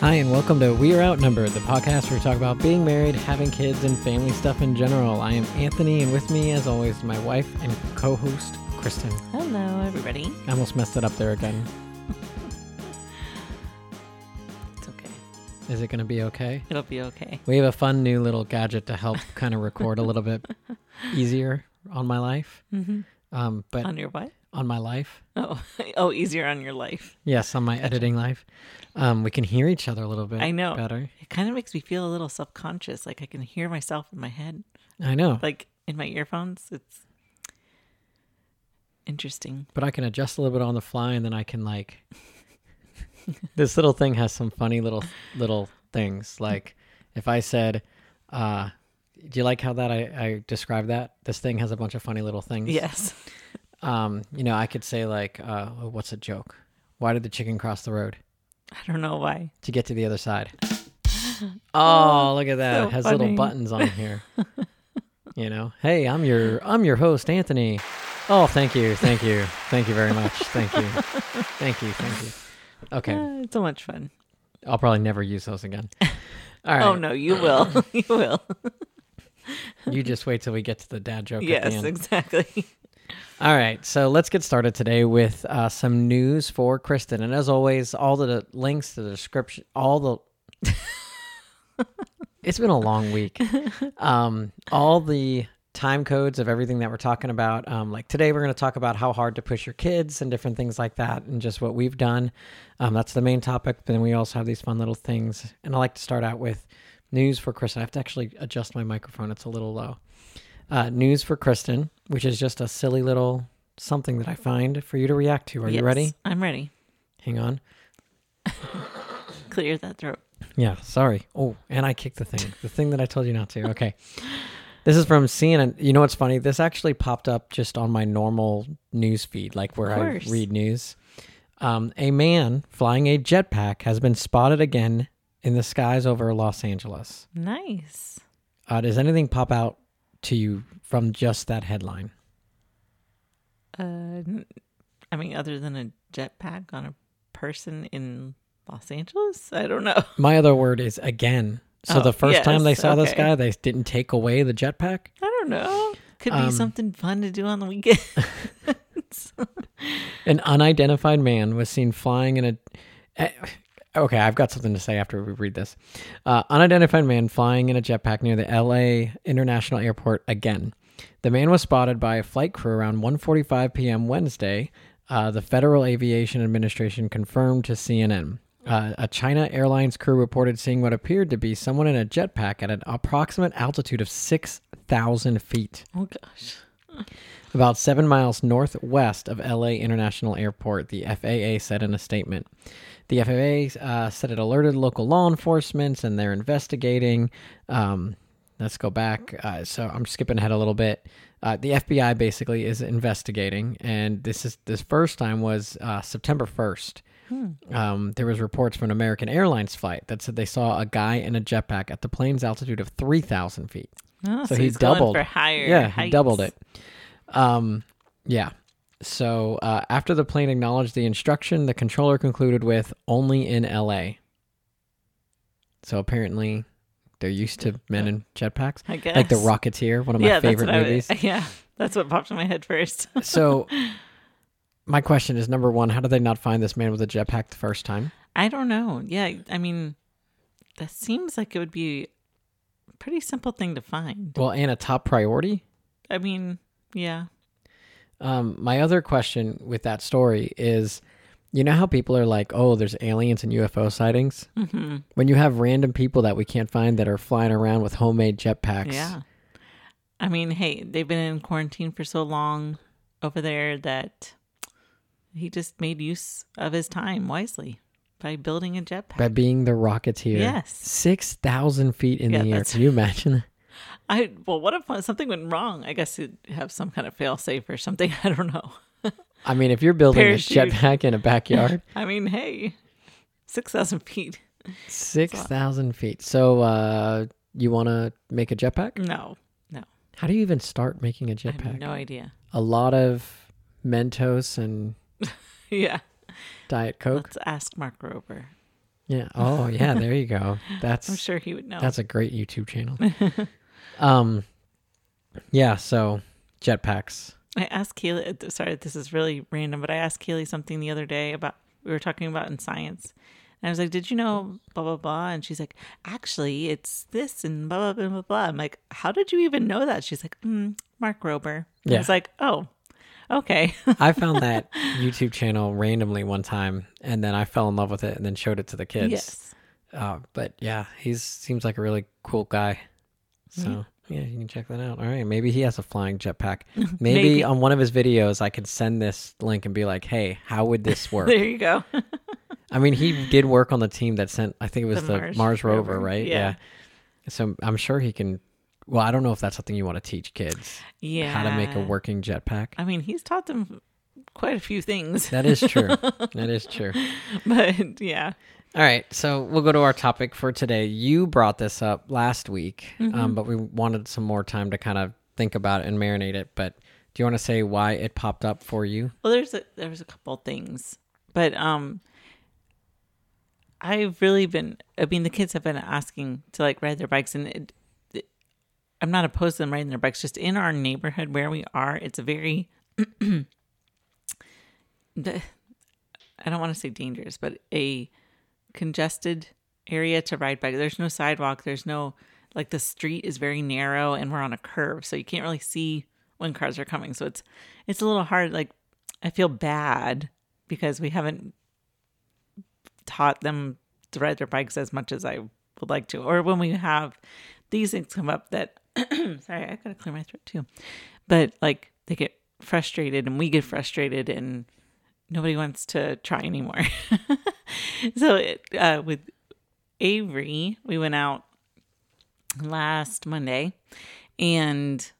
Hi, and welcome to We Are Outnumbered, the podcast where we talk about being married, having kids, and family stuff in general. I am Anthony, and with me, as always, my wife and co host, Kristin. Hello, everybody. I almost messed it up there again. It's okay. Is it going to be okay? It'll be okay. We have a fun new little gadget to help kind of record a little bit easier on my life. Mm-hmm. Um, but On your what? On my life, Oh, oh, easier on your life. yes, on my editing life, um, we can hear each other a little bit I know. better. It kind of makes me feel a little self-conscious, like I can hear myself in my head, I know, like in my earphones. It's interesting. but I can adjust a little bit on the fly, and then I can like. this little thing has some funny little little things. Like if I said, uh, "Do you like how that I, I described that?" This thing has a bunch of funny little things. Yes. Um, you know, I could say like, uh, oh, "What's a joke? Why did the chicken cross the road I don't know why. to get to the other side?" Oh, look at that! so it has little buttons on here. you know, hey, I'm your I'm your host, Anthony. Oh, thank you, thank you, thank you very much, thank you, thank you, thank you. Okay, Uh, it's so much fun. I'll probably never use those again. All right, Oh no, you will. you will. you just wait till we get to the dad joke. at the yes, end. exactly. All right, so let's get started today with uh, some news for Kristin, and as always, all the links to the description, all the. it's been a long week. Um, all the time codes of everything that we're talking about. Um, like today, we're going to talk about how hard to push your kids and different things like that, and just what we've done. Um, that's the main topic. But then we also have these fun little things, and I like to start out with news for Kristin. I have to actually adjust my microphone; it's a little low. Uh, news for Kristin, which is just a silly little something that I find for you to react to. Are you ready? I'm ready. Hang on. Clear that throat. Yeah, sorry. Oh, and I kicked the thing. The thing that I told you not to. Okay. This is from CNN. You know what's funny? This actually popped up just on my normal news feed, like where I read news. Um, a man flying a jetpack has been spotted again in the skies over Los Angeles. Nice. Uh, does anything pop out to you from just that headline? Uh, I mean, other than a jetpack on a person in Los Angeles, I don't know. My other word is again. So Oh, the first time they yes, saw this guy, they didn't take away the jetpack. I don't know. Could be Um, something fun to do on the weekend. An unidentified man was seen flying in a. Okay, I've got something to say after we read this. Uh, unidentified man flying in a jetpack near the LA International Airport again. The man was spotted by a flight crew around 1:45 p.m. Wednesday. Uh, the Federal Aviation Administration confirmed to CNN. Uh, a China Airlines crew reported seeing what appeared to be someone in a jetpack at an approximate altitude of 6,000 feet oh gosh. about seven miles northwest of LA International Airport, the FAA said in a statement. The FAA uh, said it alerted local law enforcement and they're investigating. Um, let's go back. Uh, so I'm skipping ahead a little bit. Uh, the FBI basically is investigating, and this is this first time was uh, September 1st. Um, there was reports from an American Airlines flight that said they saw a guy in a jetpack at the plane's altitude of 3,000 feet. Oh, So so, he doubled. for higher. Yeah, he doubled it. Um, yeah. So uh, after the plane acknowledged the instruction, the controller concluded with "only in L.A." So apparently, they're used to men in jetpacks, I guess. like the Rocketeer, one of my yeah, favorite movies. I, yeah, that's what popped in my head first. so, my question is: number one, how did they not find this man with a jetpack the first time? I don't know. Yeah, I mean, that seems like it would be a pretty simple thing to find. Well, and a top priority. I mean, yeah. Um, my other question with that story is, you know how people are like, "Oh, there's aliens and UFO sightings." hmm When you have random people that we can't find that are flying around with homemade jetpacks, Yeah. I mean, hey, they've been in quarantine for so long over there that he just made use of his time wisely by building a jetpack. by being the Rocketeer, Yes. six thousand feet in Yeah, the air. Can you imagine? I well, what if something went wrong? I guess you'd have some kind of fail safe or something. I don't know. I mean, if you're building Parachute. a jetpack in a backyard, I mean, hey, six thousand feet. six thousand feet. So, uh, you want to make a jetpack? No, no. How do you even start making a jetpack? no idea. A lot of Mentos and Yeah, Diet Coke. let's ask Mark Rober. Yeah. Oh, yeah. There you go. That's I'm sure he would know. that's a great YouTube channel. Um, yeah. So jetpacks. I asked Keely, uh, sorry, this is really random, but I asked Keely something the other day about, we were talking about in science. And I was like, did you know blah, blah, blah? And she's like, actually, it's this and blah, blah, blah, blah, blah. I'm like, how did you even know that? She's like, mm, Mark Rober. And I was like, oh, okay. I found that YouTube channel randomly one time, and then I fell in love with it, and then showed it to the kids. yes. Uh, but yeah, he seems like a really cool guy. So yeah, you can check that out. All right, maybe he has a flying jetpack. Maybe, Maybe. on one of his videos, I could send this link and be like, "Hey, how would this work?" There you go. I mean, he did work on the team that sent. I think it was The the, Mars Mars, rover, rover, right? yeah. So I'm sure he can. Well, I don't know if that's something you want to teach kids yeah. how to make a working jetpack. I mean, he's taught them quite a few things, That is true. that is true. but yeah. All right, so we'll go to our topic for today. You brought this up last week, Mm-hmm. um, but we wanted some more time to kind of think about it and marinate it. But do you want to say why it popped up for you? Well, there's a there's a couple things, but um, I've really been. I mean, the kids have been asking to like ride their bikes, and it, it, I'm not opposed to them riding their bikes. Just in our neighborhood where we are, it's a very. the, I don't want to say dangerous, but a congested area to ride bike. There's no sidewalk. There's no like the street is very narrow, and we're on a curve, so you can't really see when cars are coming. So it's it's a little hard. Like I feel bad because we haven't taught them to ride their bikes as much as I would like to. Or when we have these things come up that sorry, I gotta clear my throat too. But like they get frustrated and we get frustrated and nobody wants to try anymore. so it, uh, with Avery, we went out last Monday and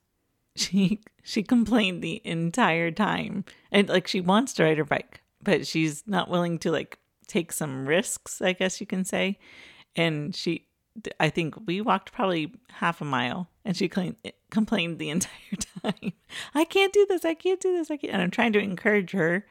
she she complained the entire time. And like she wants to ride her bike but she's not willing to like take some risks i guess you can say. And she i think we walked probably half a mile and she complained the entire time. I can't do this. I can't do this. I can't and i'm trying to encourage her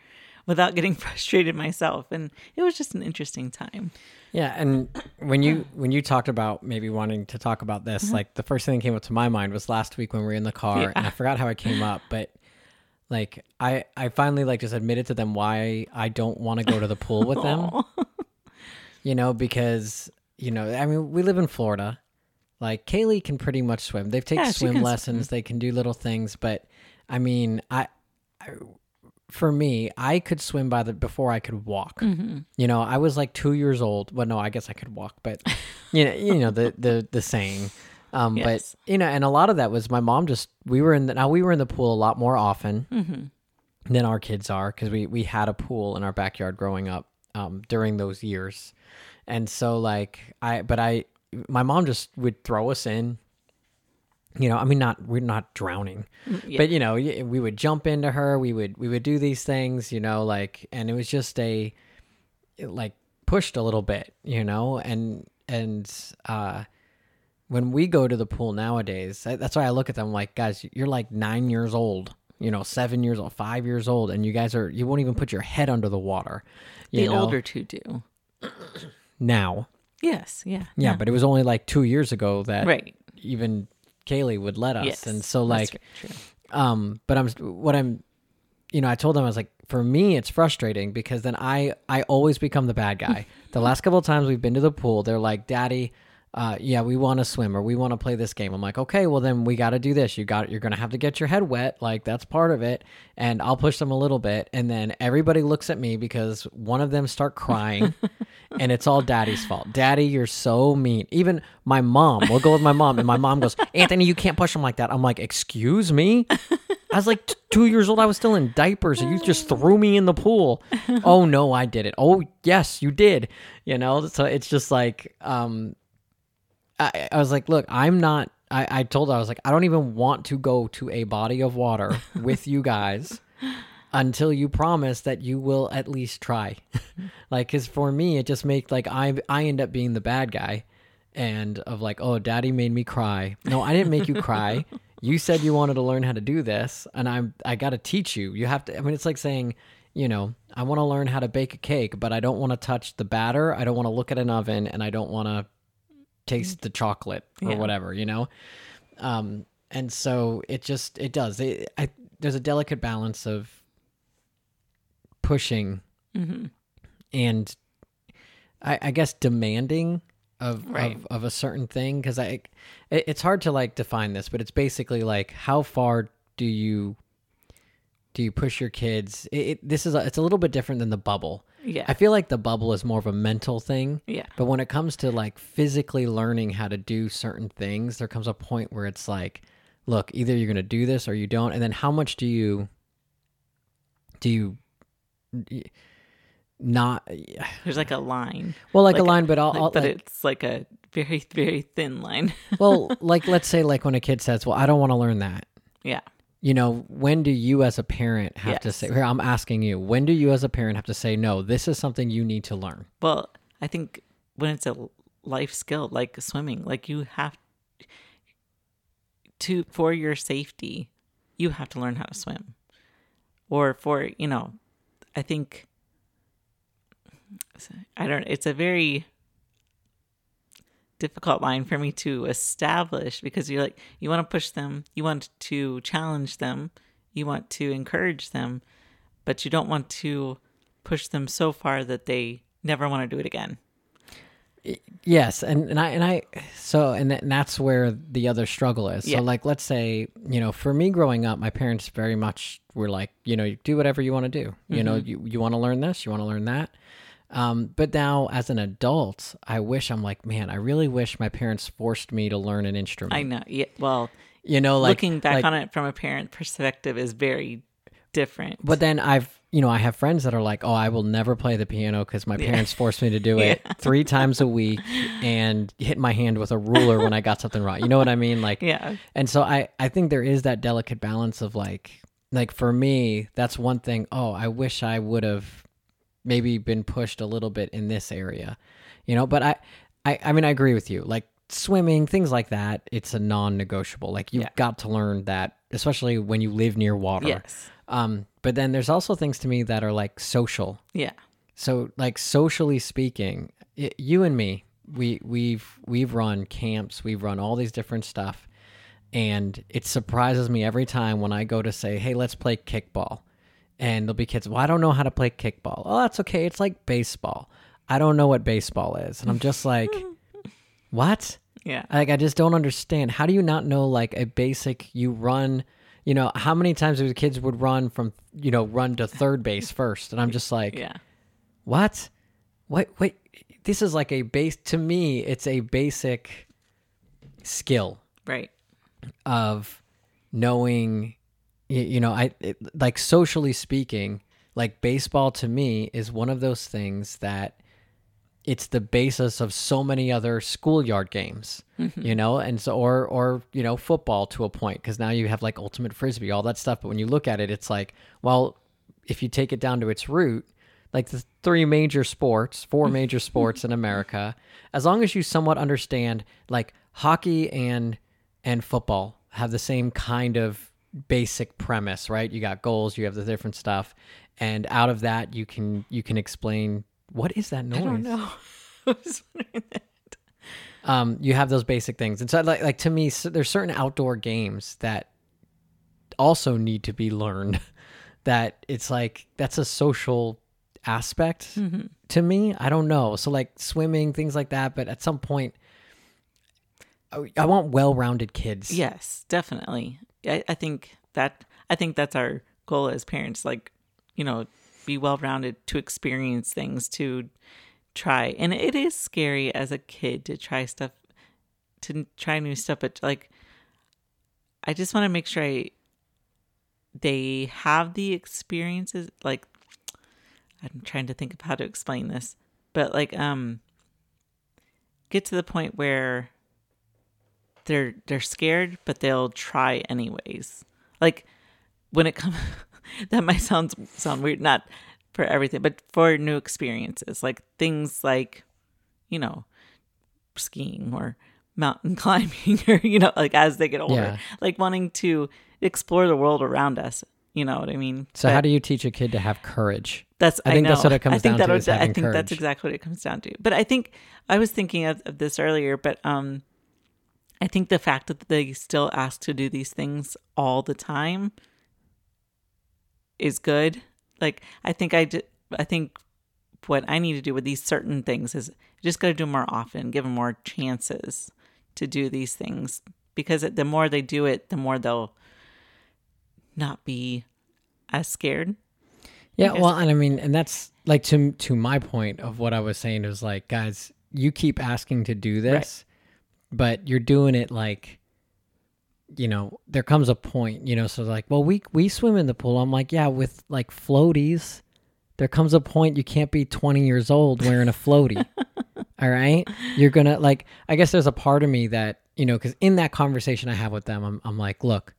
without getting frustrated myself and it was just an interesting time Yeah, and when you when you talked about maybe wanting to talk about this, uh-huh. like the first thing that came up to my mind was last week when we were in the car, Yeah. and I forgot how it came up, but like I I finally like just admitted to them why I don't want to go to the pool with them. you know, because you know, I mean, we live in Florida. Like Kaylee can pretty much swim. They've taken Yeah, swim lessons. They can do little things, but I mean, I, I for me, I could swim by the before I could walk. Mm-hmm. You know, I was like two years old. Well, no, I guess I could walk, but you know, you know the the the saying. Um, Yes. but you know, and a lot of that was my mom. Just we were in the, now we were in the pool a lot more often Mm-hmm. than our kids are because we we had a pool in our backyard growing up um, during those years, and so like I but I my mom just would throw us in. You know, I mean, not we're not drowning, yeah. but you know, we would jump into her. We would we would do these things. You know, like and it was just a like pushed a little bit. You know, and and uh when we go to the pool nowadays, that- that's why I look at them like, guys, you're like nine years old, you know, seven years old, five years old, and you guys are, you won't even put your head under the water. You the know, older two do now. yes yeah Yeah, but it was only like two years ago that right even Kaylee would let us. yes And so, like, um but i'm what i'm you know i told them i was like for me it's frustrating because then i i always become the bad guy the last couple of times we've been to the pool they're like daddy uh, yeah, we want to swim or we want to play this game. I'm like, okay, well then we got to do this. You got, you're gonna have to get your head wet, like that's part of it. And I'll push them a little bit, and then everybody looks at me because one of them start crying, and it's all daddy's fault. Daddy, you're so mean. Even my mom, we'll go with my mom, and my mom goes, Anthony, you can't push them like that. I'm like, excuse me. I was like t- two years old. I was still in diapers, and you just threw me in the pool. Oh no, I did it. Oh yes, you did. You know, so it's just like, um, I, I was like, look, I'm not. I, I told her I was like, I don't even want to go to a body of water with you guys until you promise that you will at least try. like, cause for me, it just makes like I I end up being the bad guy, and of like, oh, daddy made me cry. No, I didn't make you cry. You said you wanted to learn how to do this, and I'm I got to teach you. You have to. I mean, it's like saying, you know, I want to learn how to bake a cake, but I don't want to touch the batter. I don't want to look at an oven and I don't want to taste the chocolate or Yeah. whatever, you know? Um, and so it just, it does. It, I, there's a delicate balance of pushing hmm and I, I guess demanding of, Right. of of a certain thing because I it, it's hard to like define this, but it's basically like how far do you do you push your kids? It, it, this is a, it's a little bit different than the bubble. Yeah. I feel like the bubble is more of a mental thing, yeah. but when it comes to like physically learning how to do certain things, there comes a point where it's like, look, either you're going to do this or you don't, and then how much do you do you not There's like a line. well like, Like a line but i'll, Like, I'll but like, it's like a very, very thin line. well like let's say like when a kid says well i don't want to learn that yeah. You know when do you as a parent have to say here i'm asking you when do you as a parent have to say no this is something you need to learn Well, I think when it's a life skill like swimming, like you have to for your safety, you have to learn how to swim. Or for, you know, I think I don't it's a very difficult line for me to establish because you're like you want to push them, you want to challenge them, you want to encourage them, but you don't want to push them so far that they never want to do it again. yes and, and i and i so and, that, and that's where the other struggle is Yeah. so like let's say you know for me growing up my parents very much were like you know do whatever you want to do you know Mm-hmm. you, you want to learn this you want to learn that um, but now as an adult i wish i'm like man i really wish my parents forced me to learn an instrument I know. Yeah. Well, you know like looking back like- on it from a parent perspective is very different. But then I've, you know, I have friends that are like, "Oh, I will never play the piano because my parents forced me to do it three times a week and hit my hand with a ruler when I got something wrong." You know what I mean? Like, yeah. and so I, I think there is that delicate balance of like, like for me, that's one thing. Oh, I wish I would have maybe been pushed a little bit in this area, you know. But I, I, I mean, I agree with you. Like swimming, things like that, it's a non-negotiable. Like you've Yeah. got to learn that, especially when you live near water. Yes. Um, but then there's also things to me that are like social. Yeah. So like socially speaking, y you and me, we we've we've run camps, we've run all these different stuff, and it surprises me every time when I go to say, "Hey, let's play kickball," and there'll be kids, "Well, I don't know how to play kickball." Oh, that's okay. It's like baseball. I don't know what baseball is, and I'm just like, what? Yeah. Like I just don't understand. How do you not know like a basic you run, you know, how many times the kids would run from, you know, run to third base first and I'm just like, Yeah. "What? Wait, wait. This is like a base to me, it's a basic skill Right. of knowing you, you know, I it, like socially speaking, like baseball to me is one of those things that it's the basis of so many other schoolyard games, mm-hmm. you know, and so or or you know football to a point because now you have like ultimate frisbee, all that stuff. But when you look at it, it's like, well, if you take it down to its root, like the three major sports, four major sports in America, as long as you somewhat understand, like hockey and and football have the same kind of basic premise, right? You got goals, you have the different stuff, and out of that you can you can explain what is that noise? I don't know. I was wondering that. um, you have those basic things, and so like like to me, so there's certain outdoor games that also need to be learned. that it's like that's a social aspect Mm-hmm. to me. I don't know. So like swimming, things like that. But at some point, I, I want well-rounded kids. Yes, definitely. I, I think that I think that's our goal as parents. Like, you know, be well rounded to experience things to try. And it is scary as a kid to try stuff, to try new stuff. But like, I just want to make sure I they have the experiences. Like, I'm trying to think of how to explain this, but like, um, get to the point where they're they're scared but they'll try anyways like when it comes that might sound sound weird not for everything but for new experiences like things like you know skiing or mountain climbing or you know like as they get older Yeah. like wanting to explore the world around us You know what I mean? So how do you teach a kid to have courage? That's I think know. that's what it comes I think down that to would- I think courage. that's exactly what it comes down to. But I think I was thinking of, of this earlier, but um, I think the fact that they still ask to do these things all the time is good. Like I think I did. I think what I need to do with these certain things is just got to do them more often, give them more chances to do these things because the more they do it, the more they'll not be as scared. Yeah, well, and I mean, and that's like to to my point of what I was saying is like, guys, you keep asking to do this, but you're doing it like, you know, there comes a point, you know, so like, well, we we swim in the pool. I'm like, yeah, with like floaties, there comes a point you can't be 20 years old wearing a floaty. all right, you're gonna like. I guess there's a part of me that you know, because in that conversation I have with them, I'm I'm like, look,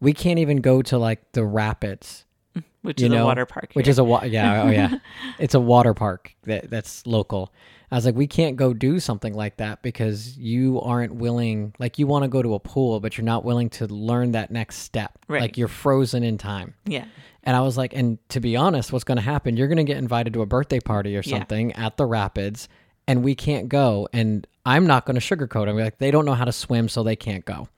we can't even go to like the rapids mm, which you is know, a water park. which is a wa- yeah, oh yeah, it's a water park that that's local. I was like, we can't go do something like that because you aren't willing. Like, you want to go to a pool, but you're not willing to learn that next step. Right. Like, you're frozen in time. yeah, And I was like, and to be honest, what's going to happen? You're going to get invited to a birthday party or Yeah. something at the rapids, and we can't go. And I'm not going to sugarcoat them. Like, they don't know how to swim, so they can't go.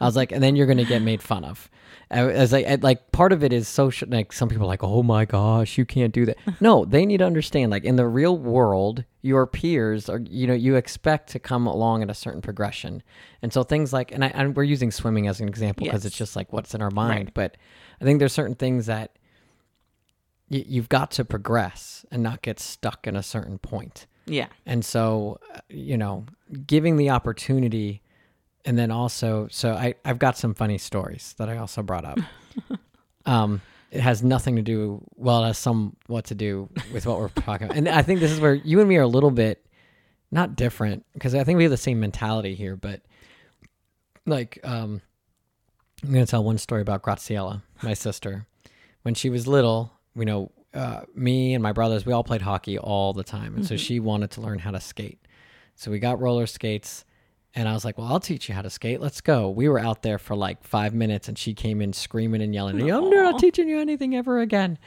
I was like, and then you're going to get made fun of. I- As I, I- like, part of it is social. Like, some people are like, oh my gosh, you can't do that. No, they need to understand. Like, in the real world, your peers are, you know, you expect to come along at a certain progression. And so things like, and, I, and we're using swimming as an example because it's just like what's in our mind. Right. But I think there's certain things that y- you've got to progress and not get stuck in a certain point. Yeah, And so, uh, you know, giving the opportunity and then also, so I, I've got some funny stories that I also brought up. um, it has nothing to do, well, it has some what to do with what we're talking about. And I think this is where you and me are a little bit not different because I think we have the same mentality here, but like, um, I'm going to tell one story about Graciela, my sister. When she was little, you know, uh, me and my brothers, we all played hockey all the time. And so she wanted to learn how to skate. So we got roller skates. And I was like, well, I'll teach you how to skate. Let's go. We were out there for like five minutes and she came in screaming and yelling, I'm not teaching you anything ever again.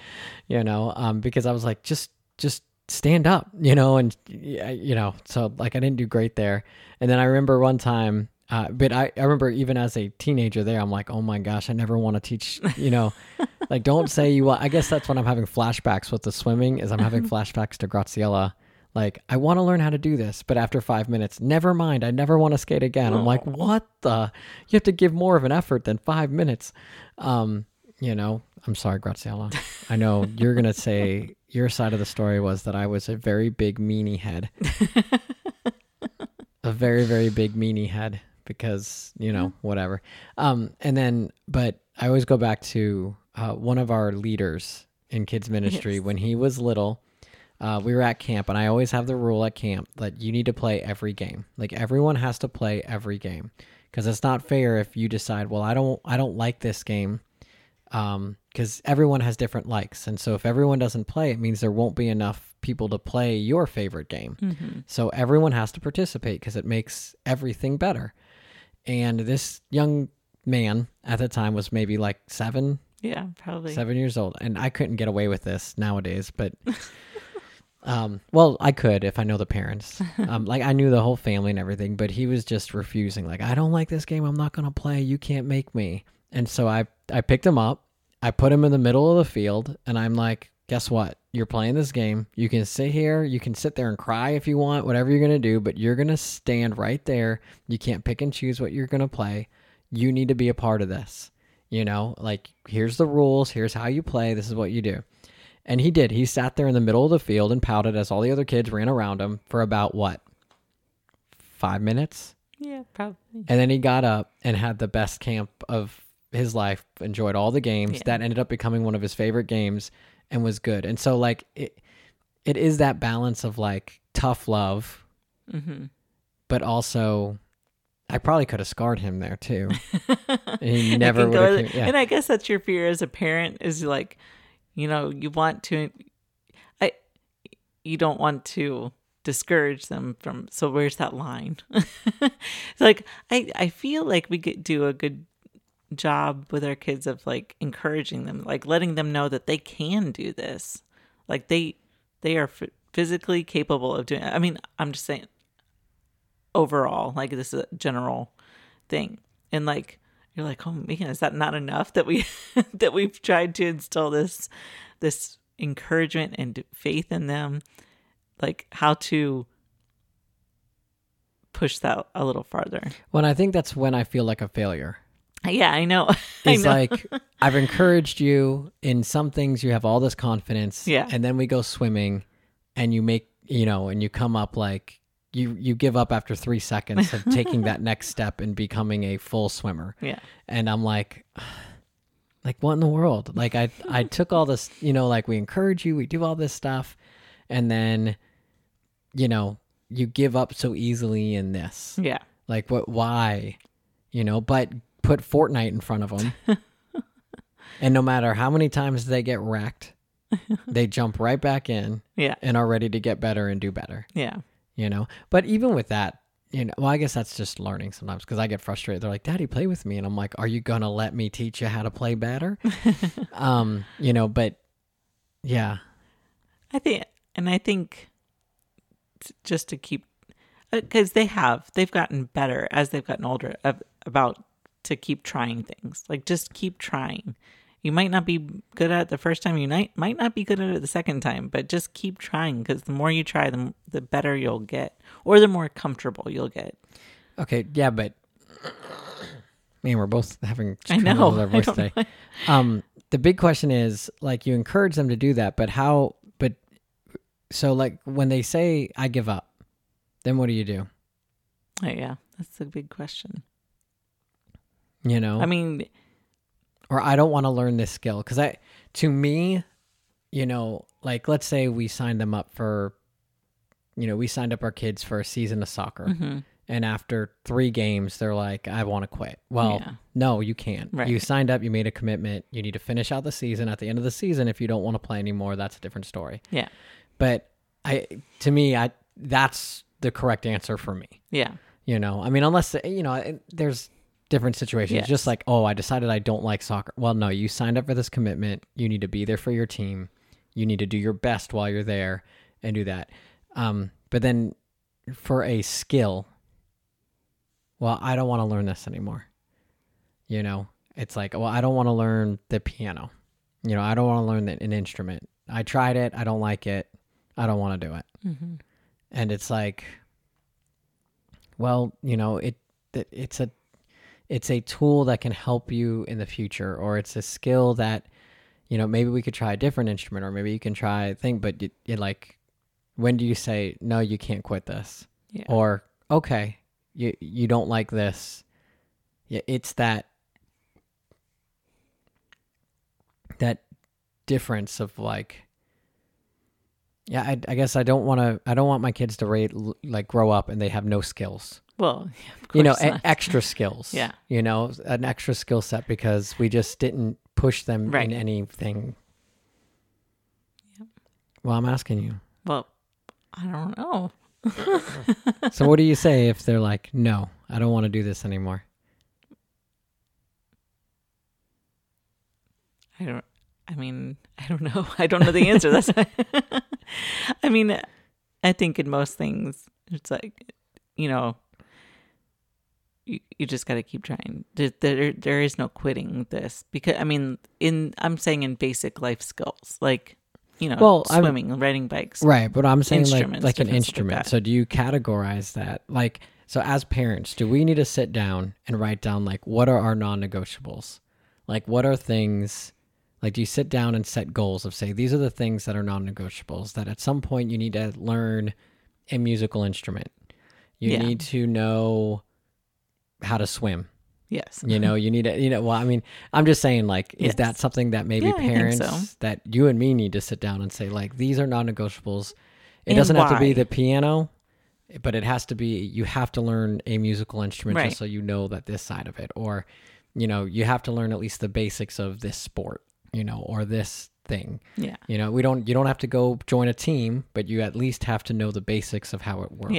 You know, um, because I was like, just, just stand up, you know, and, you know, so like I didn't do great there. And then I remember one time, uh, but I, I remember even as a teenager there, I'm like, oh my gosh, I never want to teach, you know, like don't say you want, I guess that's when I'm having flashbacks with the swimming is I'm having flashbacks to Graziella. Like, I want to learn how to do this, but after five minutes, never mind. I never want to skate again. I'm like, what the? You have to give more of an effort than five minutes. Um, you know, I'm sorry, Graziella. I know you're going to say your side of the story was that I was a very big meanie head. a very, very big meanie head because, you know, whatever. Um, and then, but I always go back to uh, one of our leaders in kids ministry Yes. when he was little. Uh, we were at camp, and I always have the rule at camp that you need to play every game. Like everyone has to play every game because it's not fair if you decide, well, I don't, I don't like this game, because everyone has different likes, and so if everyone doesn't play, it means there won't be enough people to play your favorite game. Mm-hmm. So everyone has to participate because it makes everything better. And this young man at the time was maybe like seven, yeah, probably. seven years old, and I couldn't get away with this nowadays. But, um, well, I could if I know the parents. Um, like I knew the whole family and everything, but he was just refusing. Like I don't like this game. I'm not gonna play. You can't make me. And so I I picked him up. I put him in the middle of the field, and I'm like, guess what? You're playing this game. You can sit here. You can sit there and cry if you want, whatever you're gonna do. But you're gonna stand right there. You can't pick and choose what you're gonna play. You need to be a part of this. You know, like here's the rules. Here's how you play. This is what you do. And he did. He sat there in the middle of the field and pouted as all the other kids ran around him for about what? Five minutes? yeah, probably. And then he got up and had the best camp of his life, enjoyed all the games. Yeah. That ended up becoming one of his favorite games and was good. And so like it it is that balance of like tough love, Mm-hmm. but also I probably could have scarred him there too. And he never would have yeah. And I guess that's your fear as a parent is like, you know, you want to, I, you don't want to discourage them from. So where's that line? it's like I, I feel like we could do a good job with our kids of like encouraging them, like letting them know that they can do this. Like they they are f- physically capable of doing. I mean, I'm just saying overall, like this is a general thing, and like you're like, oh man, is that not enough that we that we've tried to instill this this encouragement and faith in them, like how to push that a little farther. When I think that's when I feel like a failure. Yeah, I know. I know. like I've encouraged you in some things. You have all this confidence, Yeah. and then we go swimming, and you make you know, and you come up like you you give up after three seconds of taking that next step and becoming a full swimmer. yeah, and I'm like, like what in the world? Like I I took all this, you know, like we encourage you, we do all this stuff, and then, you know, you give up so easily in this. yeah, Like what? Why? You know, but put Fortnite in front of them, and no matter how many times they get wrecked, they jump right back in yeah, and are ready to get better and do better. Yeah, you know? But even with that you know well i guess that's just learning sometimes because i get frustrated. They're like daddy play with me. And i'm like are you gonna let me teach you how to play better? Um you know but yeah. I think, and I think just to keep, because they have, they've gotten better as they've gotten older of, about to keep trying things. Like just keep trying. You might not be good at it the first time. You might might not be good at it the second time, but just keep trying because the more you try, the the better you'll get, or the more comfortable you'll get. okay yeah but man we're both having I trouble know. with our voice today um the big question is like you encourage them to do that but how but so like when they say i give up then what do you do Oh, yeah, that's a big question. You know I mean, or I don't want to learn this skill because I, to me, you know, like let's say we signed them up for, you know, we signed up our kids for a season of soccer, mhm, and after three games, they're like, I want to quit. Well, Yeah. no, you can't. Right. You signed up, you made a commitment. You need to finish out the season. At the end of the season, if you don't want to play anymore, that's a different story. yeah, But I, to me, I that's the correct answer for me. yeah, You know, I mean, unless you know, there's different situations. Yes. Just like, oh, I decided I don't like soccer. Well, no, you signed up for this commitment. You need to be there for your team. You need to do your best while you're there and do that. Um, but then for a skill, well, I don't want to learn this anymore. You know, it's like, well, I don't want to learn the piano. You know, I don't want to learn an instrument. I tried it. I don't like it. I don't want to do it hmm and it's like well you know it, it it's a it's a tool that can help you in the future or it's a skill that you know maybe we could try a different instrument or maybe you can try a thing but you, you like when do you say no you can't quit this yeah, or okay you you don't like this yeah it's that that difference of like yeah i, I guess i don't want to i don't want my kids to rate like grow up and they have no skills well, yeah, of you know extra skills Yeah. you know an extra skill set because we just didn't push them Right. in anything well i'm asking you well, I don't know. so what do you say if they're like no i don't want to do this anymore I don't. I mean, I don't know. I don't know the answer. That's. I mean, I think in most things, it's like, you know, you, you just got to keep trying. There, there, there is no quitting this because I mean, in I'm saying in basic life skills, like you know, Well, I'm- swimming, riding bikes. Right, but I'm saying like like an stuff like instrument. so do you categorize that? Like so as parents, do we need to sit down and write down like what are our non-negotiables? Like what are things like do you sit down and set goals of say these are the things that are non-negotiables that at some point you need to learn a musical instrument. You Yeah. need to know how to swim. Yes. You know, you need to, you know, well, I mean, I'm just saying, like, is Yes. that something that maybe Yeah, parents so. that you and me need to sit down and say, like, these are non negotiables. It And doesn't have to be the piano, but it has to be, you have to learn a musical instrument Right. just so you know that this side of it. Or, you know, you have to learn at least the basics of this sport, you know, or this thing. Yeah. You know, we don't, you don't have to go join a team, but you at least have to know the basics of how it works.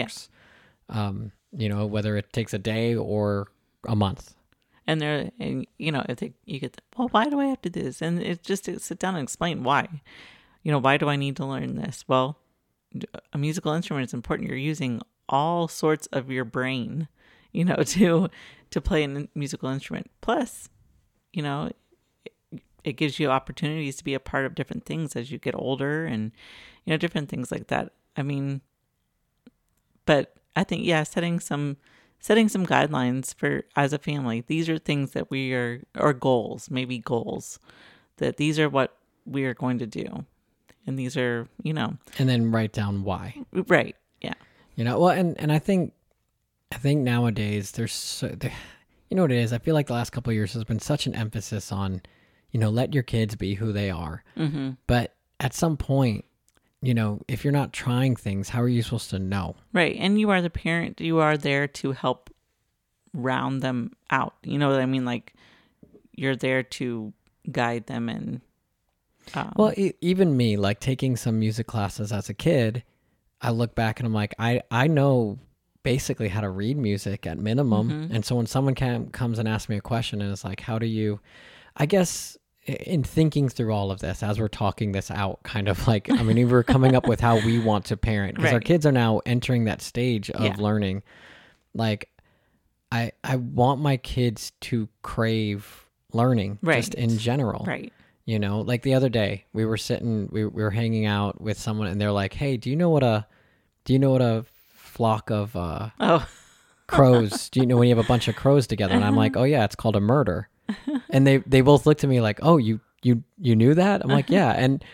Yeah. Um, you know, whether it takes a day or a month. and they're and you know if they you get the, well why do I have to do this? And it's just to sit down and explain why. You know why do I need to learn this? Well a musical instrument is important. You're using all sorts of your brain you know to to play a musical instrument. Plus you know it, it gives you opportunities to be a part of different things as you get older and you know different things like that. I mean but i think yeah setting some setting some guidelines for as a family. These are things that we are or goals maybe goals that these are what we are going to do. And these are you know. And then write down why. Right yeah. You know well and and i think i think nowadays there's so there, you know what it is? I feel like the last couple of years has been such an emphasis on you know let your kids be who they are. Mm-hmm. but at some point you know if you're not trying things how are you supposed to know? Right and you are the parent you are there to help round them out you know what i mean? Like you're there to guide them and um, well e- even me like taking some music classes as a kid i look back and i'm like i i know basically how to read music at minimum. Mhm. and so when someone can, comes and asks me a question and it's like how do you i guess in thinking through all of this as we're talking this out kind of like i mean we're coming up with how we want to parent because our kids are now entering that stage of Yeah. learning like i i want my kids to crave learning just in general right you know, like the other day, we were sitting, we, we were hanging out with someone, and they're like, "Hey, do you know what a, do you know what a flock of uh, oh crows? do you know when you have a bunch of crows together?" And I'm like, "Oh yeah, it's called a murder." And they they both looked at me like, "Oh, you you you knew that?" I'm like, uh-huh. "Yeah," and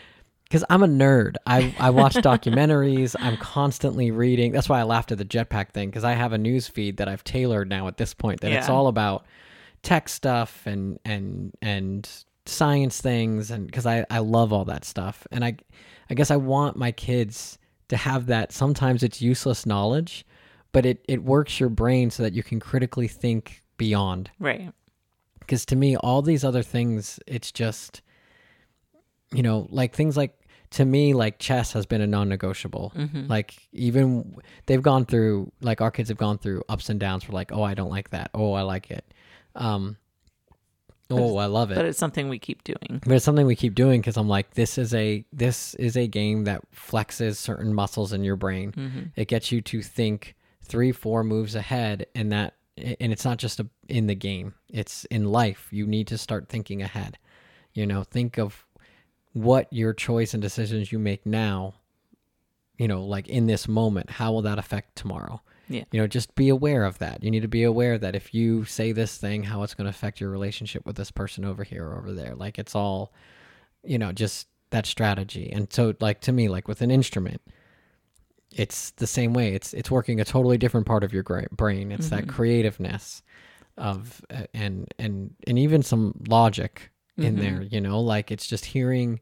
because I'm a nerd, I I watch documentaries. I'm constantly reading. That's why I laughed at the jetpack thing because I have a news feed that I've tailored now at this point that it's all about tech stuff and and and science things and because I, I love all that stuff. And I I guess I want my kids to have that. Sometimes it's useless knowledge but it, it works your brain so that you can critically think beyond. Right because to me all these other things it's just you know like things like to me like chess has been a non-negotiable. Mm-hmm. like even they've gone through like our kids have gone through ups and downs for like oh i don't like that. Oh i like it. Um oh i love it. but it's something we keep doing. But it's something we keep doing because i'm like this is a this is a game that flexes certain muscles in your brain. Mm-hmm. it gets you to think three four moves ahead and that and it's not just a, in the game it's in life. You need to start thinking ahead. You know think of what your choice and decisions you make now you know like in this moment how will that affect tomorrow? Yeah. you know just be aware of that. You need to be aware that if you say this thing how it's going to affect your relationship with this person over here or over there. Like it's all you know just that strategy. And so like to me like with an instrument it's the same way. It's it's working a totally different part of your brain. It's that creativeness of uh, and and and even some logic in there you know? Like it's just hearing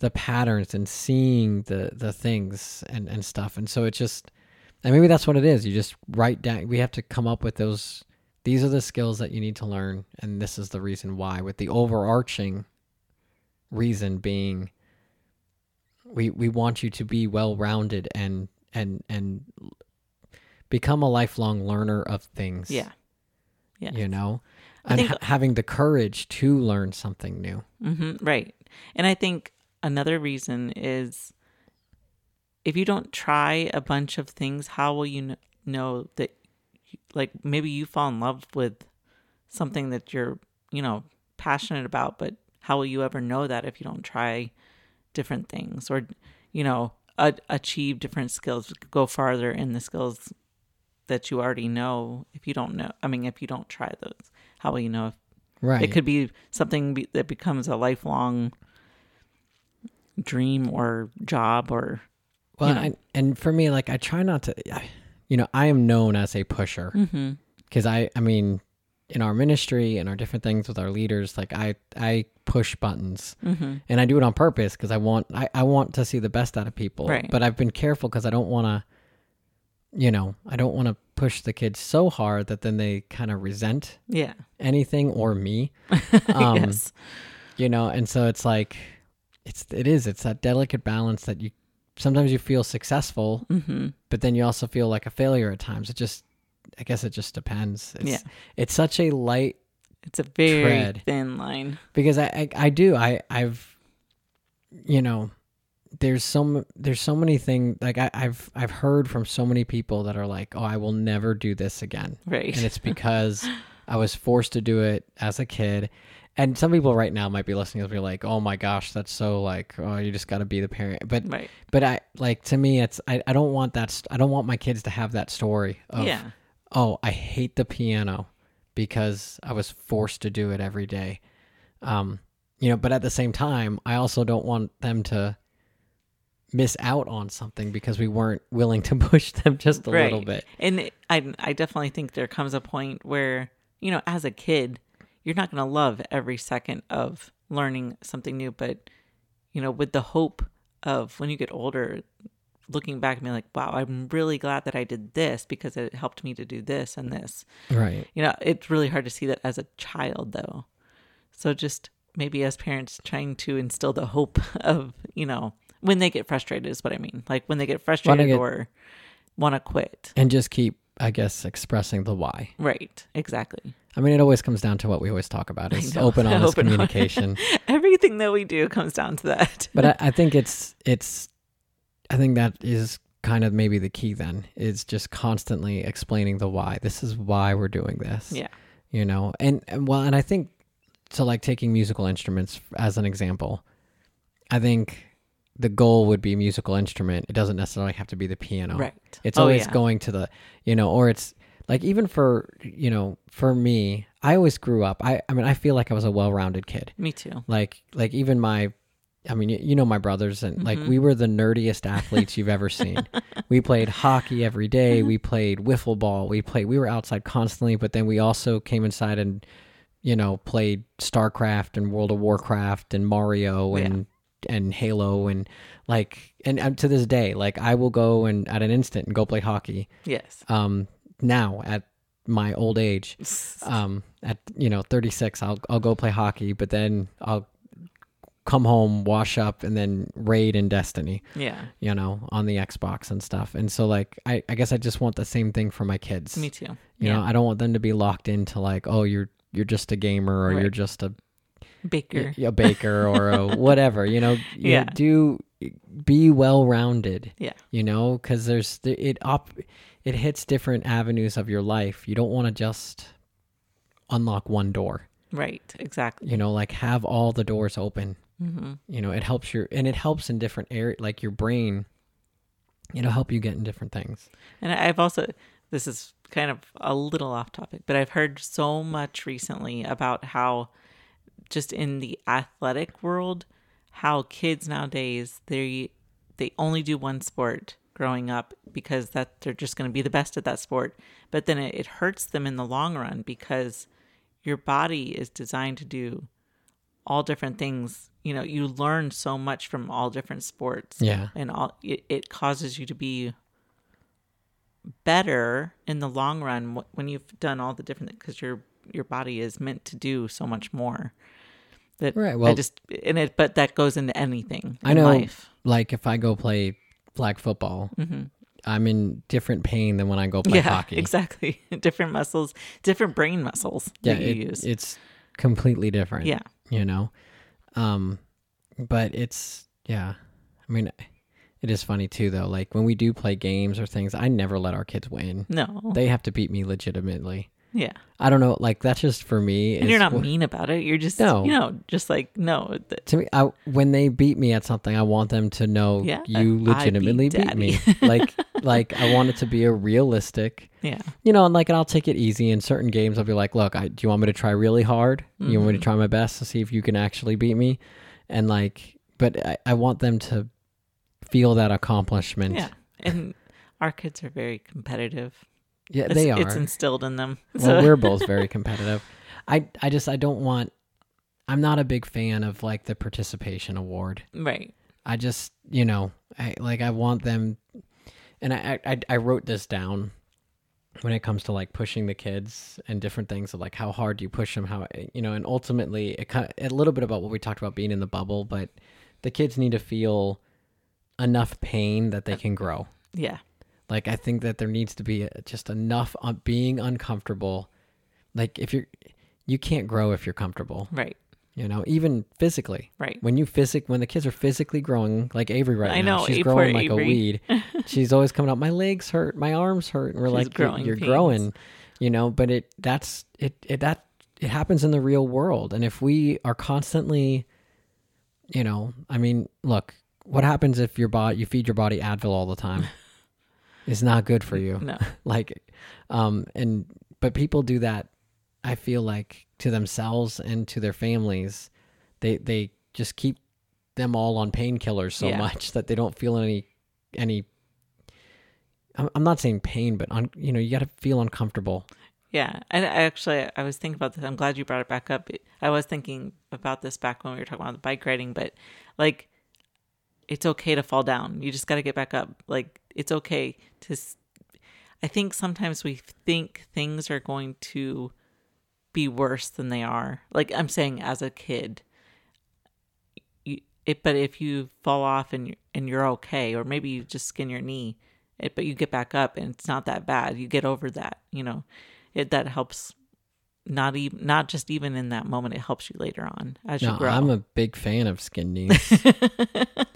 the patterns and seeing the the things and and stuff. And so it just and maybe that's what it is. You just write down we have to come up with those these are the skills that you need to learn and this is the reason why with the overarching reason being we we want you to be well rounded and and and become a lifelong learner of things. Yeah. Yeah. You know? I and think- ha- having the courage to learn something new. Hmm right. And I think another reason is if you don't try a bunch of things, how will you kn- know that, like, maybe you fall in love with something that you're, you know, passionate about, but how will you ever know that if you don't try different things? Or, you know, a- achieve different skills, go farther in the skills that you already know if you don't know? I mean, if you don't try those, how will you know if right it could be something be, that becomes a lifelong dream or job or well you know. I, and for me like i try not to you know i am known as a pusher mm-hmm. because i i mean in our ministry and our different things with our leaders like i i push buttons Mm-hmm. and i do it on purpose because i want I, I want to see the best out of people Right. but i've been careful because i don't want to you know i don't want to push the kids so hard that then they kind of resent yeah anything or me um, yes you know and so it's like it's it is it's that delicate balance that you sometimes you feel successful mm-hmm. but then you also feel like a failure at times it just i guess it just depends it's Yeah. it's such a light It's a very Tread. thin line. because I, I I do I I've you know there's so m- there's so many things like I, I've I've heard from so many people that are like oh I will never do this again Right. and it's because I was forced to do it as a kid and some people right now might be listening and be like oh my gosh that's so like oh you just got to be the parent but right. but I like to me it's I, I don't want that st- I don't want my kids to have that story of yeah. Oh, I hate the piano because I was forced to do it every day. Um, you know, but at the same time, I also don't want them to miss out on something because we weren't willing to push them just a little bit. And I I definitely think there comes a point where, you know, as a kid, you're not going to love every second of learning something new, but you know, with the hope of when you get older looking back and being like, wow, I'm really glad that I did this because it helped me to do this and this. Right. You know, it's really hard to see that as a child though. So just maybe as parents trying to instill the hope of, you know, when they get frustrated is what I mean. Like when they get frustrated get- or want to quit. And just keep, I guess, expressing the why. Right, exactly. I mean, it always comes down to what we always talk about is open, honest Open, communication. Everything that we do comes down to that. but I, I think it's it's I think that is kind of maybe the key then is just constantly explaining the why. This is why we're doing this. yeah, You know, and, and well, and I think so. Like taking musical instruments as an example, I think the goal would be musical instrument. It doesn't necessarily have to be the piano. right. It's Oh, always yeah. going to the, you know, or it's like even for you know for me, I always grew up. I I mean, I feel like I was a well-rounded kid Me too. like like even my i mean you, you know my brothers and like Mm-hmm. we were the nerdiest athletes you've ever seen we played hockey every day Mm-hmm. we played wiffle ball we played we were outside constantly but then we also came inside and you know played starcraft and world of warcraft and mario and and halo and like and, and to this day like i will go and at an instant and go play hockey Yes. um now at my old age um at you know 36 I'll I'll go play hockey but then I'll come home wash up and then raid in Destiny Yeah. you know on the Xbox and stuff and so like I I guess I just want the same thing for my kids Me too. you know I don't want them to be locked into like oh you're you're just a gamer or you're just a Baker. a baker or a whatever you know You Yeah. do be well rounded Yeah. you know because there's it op it hits different avenues of your life you don't want to just unlock one door Right. Exactly. you know like have all the doors open hmm you know it helps your and it helps in different area like your brain it'll help you get in different things. And I've also, this is kind of a little off topic, but I've heard so much recently about how, just in the athletic world, how kids nowadays they they only do one sport growing up because that they're just going to be the best at that sport, but then it, it hurts them in the long run because your body is designed to do all different things. You know, you learn so much from all different sports. Yeah. And all it, it causes you to be better in the long run when you've done all the different because your your body is meant to do so much more that Right, I well- just in it but that goes into anything I know life. like if i go play flag football hmm i'm in different pain than when i go play yeah hockey. exactly. Different muscles different brain muscles yeah that you it- use. it's completely different. Yeah you know? Um but it's yeah. I mean it is funny too though. Like when we do play games or things i never let our kids win. No. They have to beat me legitimately yeah. I don't know like that's just for me and you're not mean about it. You're just No. you know just like no th- to me I, when they beat me at something i want them to know Yeah, you I beat legitimately beat, me. Like like i want it to be a realistic yeah. you know and like and i'll take it easy. In certain games i'll be like look I, do you want me to try really hard? You want me to Mhm. try my best to see if you can actually beat me? And like but i, I want them to feel that accomplishment. Yeah. And our kids are very competitive yeah it's, they are. it's instilled in them. Well we're both very competitive. I i just i don't want i'm not a big fan of like the participation award. Right. I just, you know, I like I want them, and I I, I wrote this down when it comes to like pushing the kids and different things of like how hard do you push them, how eh, you know, and ultimately it kind of, a little bit about what we talked about being in the bubble, but the kids need to feel enough pain that they uh, can grow. yeah Like I think that there needs to be uh, just enough on being uncomfortable. Like if you're you can't grow if you're comfortable. Right. You know, even physically. Right. When you physic when the kids are physically growing, like Avery right I now, know, she's growing like Avery. a weed. She's always coming up. My legs hurt, my arms hurt, and we're She's like, "You're- growing you're, growing, you know. But it that's it, it that it happens in the real world, and if we are constantly, you know, I mean, look, what happens if your body you feed your body Advil all the time? it's not good for you No. like um and but people do that i feel like to themselves and to their families they they just keep them all on painkillers so Yeah. much that they don't feel any any I'm I'm not saying pain, but on you know you got to feel uncomfortable. Yeah, and I actually I was thinking about this. I'm glad you brought it back up. I was thinking about this back when we were talking about the bike riding, but like it's okay to fall down. You just got to get back up. Like it's okay to I think sometimes we think things are going to be worse than they are. Like I'm saying as a kid, you, it, but if you fall off and and you're okay, or maybe you just skin your knee, it, but you get back up and it's not that bad. You get over that. You know, it that helps. Not even not just even in that moment. It helps you later on as you grow. I'm a big fan of skin knees.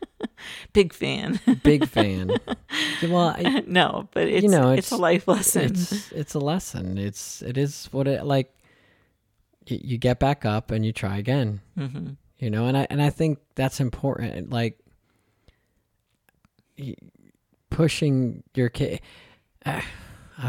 big fan. big fan. Well, I, no, but it's know, it's, it's- a life lesson. it's it's a lesson. It's it is what it like. You, you get back up and you try again. hmm you know and i and i think that's important like pushing your kid i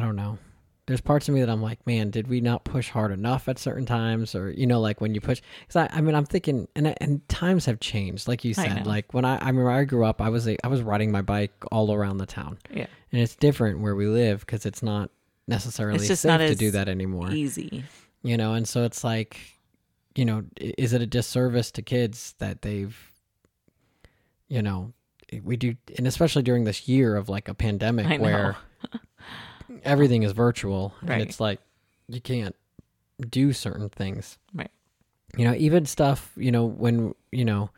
don't know there's parts of me that i'm like man did we not push hard enough at certain times? Or you know like when you push because I, I mean i'm thinking and and times have changed like you said. like when i i remember i grew up i was a, i was riding my bike all around the town. Yeah, and it's different where we live because it's not necessarily It's just safe to do that anymore. easy. you know and so it's like you know is it a disservice to kids that they've you know we do and especially during this year of like a pandemic where everything is virtual Right. and it's like you can't do certain things Right. you know even stuff you know when you know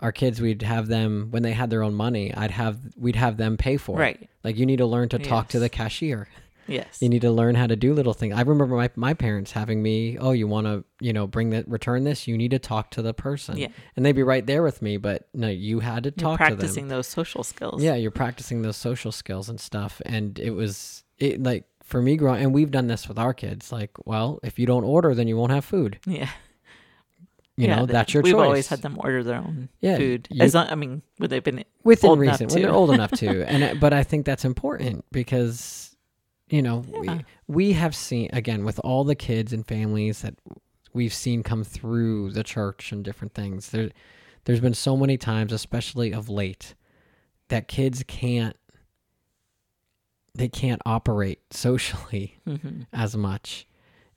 our kids we'd have them when they had their own money i'd have we'd have them pay for it Right. like you need to learn to talk to the cashier Yes. you need to learn how to do little things. I remember my, my parents having me, oh, you want to, you know, bring that, return this. You need to talk to the person. Yeah. And they'd be right there with me, but no, you had to You're talk to them. practicing those social skills. Yeah, you're practicing those social skills and stuff. And it was, it like, for me growing, and we've done this with our kids. Like, well, if you don't order, then you won't have food. Yeah. You Yeah, know, th- that's your choice. We've choice. always had them order their own Yeah, food. you- As long, I mean, would they've been within reason when they're old enough to. And uh, but I think that's important because you know Yeah. we we have seen again with all the kids and families that we've seen come through the church and different things. There there's been so many times, especially of late, that kids can't they can't operate socially Mhm. as much.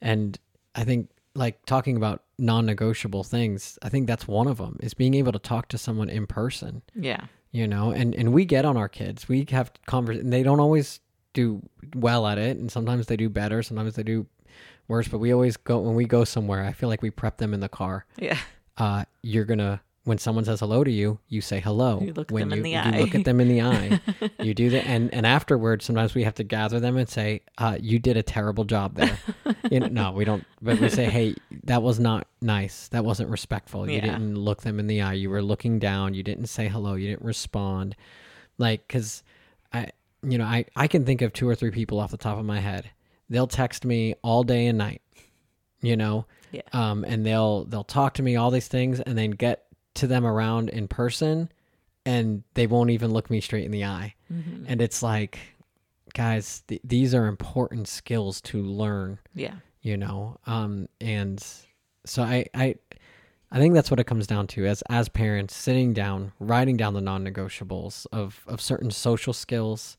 And I think like talking about non-negotiable things, I think that's one of them is being able to talk to someone in person Yeah. you know and and we get on our kids we have convers and they don't always do well at it and sometimes they do better sometimes they do worse but we always go when we go somewhere i feel like we prep them in the car Yeah. uh you're gonna when someone says hello to you you say hello You look when them in you, the you look at them in the eye. You do that and and afterwards sometimes we have to gather them and say uh you did a terrible job there. You know, no we don't but we say hey that was not nice. That wasn't respectful. You Yeah. didn't look them in the eye. You were looking down. You didn't say hello. You didn't respond. Like because i you know i i can think of two or three people off the top of my head. They'll text me all day and night you know? Yeah. um and they'll they'll talk to me all these things and then get to them around in person and they won't even look me straight in the eye Mhm. and it's like guys th- these are important skills to learn Yeah. you know um and so i i i think that's what it comes down to as as parents sitting down writing down the non-negotiables of of certain social skills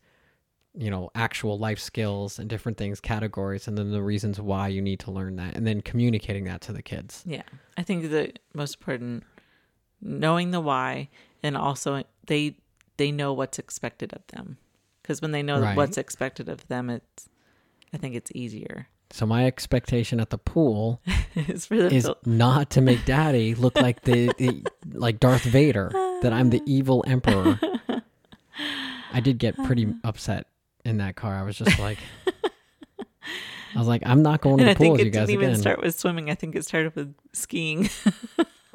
you know actual life skills and different things categories and then the reasons why you need to learn that and then communicating that to the kids Yeah. I think the most important knowing the why and also they they know what's expected of them. Cuz when they know Right. what's expected of them it's I think it's easier. so my expectation at the pool it's for them is not to make daddy look like the, the like Darth Vader that I'm the evil emperor. I did get pretty uh-huh. upset in that car. I was just like I was like, I'm not going to the I think pools, it you guys didn't even start with swimming. I think it started with skiing.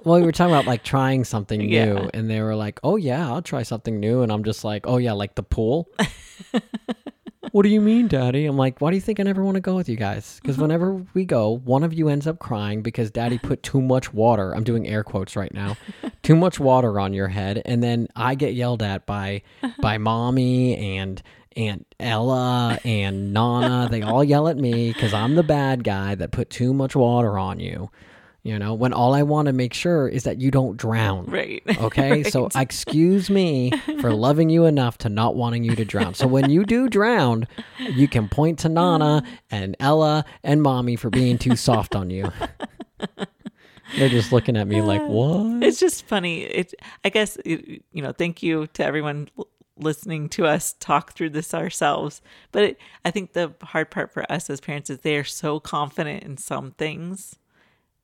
Well, we were talking about like trying something new, Yeah. and they were like, "Oh yeah, I'll try something new," and I'm just like, "Oh yeah, like the pool." what do you mean, Daddy? I'm like, why do you think I never want to go with you guys? Because uh-huh. whenever we go, one of you ends up crying because Daddy put too much water. I'm doing air quotes right now, too much water on your head, and then I get yelled at by uh-huh. by mommy and. Aunt Ella and Nana, they all yell at me because I'm the bad guy that put too much water on you. You know, when all I want to make sure is that you don't drown. right. Okay, so excuse me for loving you enough to not wanting you to drown. So when you do drown, you can point to Nana and Ella and Mommy for being too soft on you. They're just looking at me like, uh, what? It's just funny. It, I guess, it, you know, thank you to everyone listening to us talk through this ourselves. But it, I think the hard part for us as parents is they are so confident in some things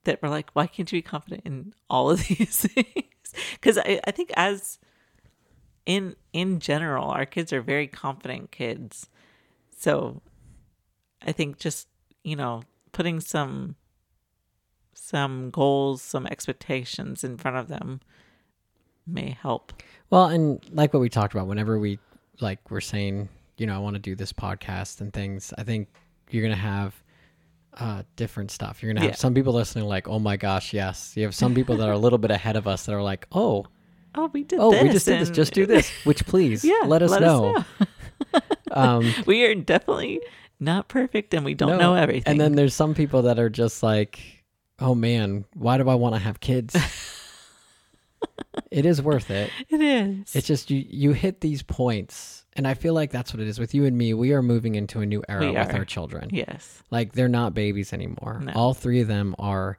that we're like, why can't you be confident in all of these things? Because I, I think as in in general, our kids are very confident kids. So I think just, you know, putting some some goals, some expectations in front of them may help. Well, and like what we talked about, whenever we like we're saying, you know, I want to do this podcast and things, I think you're gonna have uh different stuff. You're gonna have Yeah. some people listening like, oh my gosh, yes. You have some people that are a little bit ahead of us that are like, oh, Oh, we did oh, we just did this. Just do this. Which please, Yeah, let us know. um, we are definitely not perfect and we don't no. know everything. And then there's some people that are just like, oh man, why do I want to have kids? it is worth it. it is. It's just you you hit these points, and I feel like that's what it is with you and me. We are moving into a new era We with are. our children. yes. Like they're not babies anymore. No. All three of them are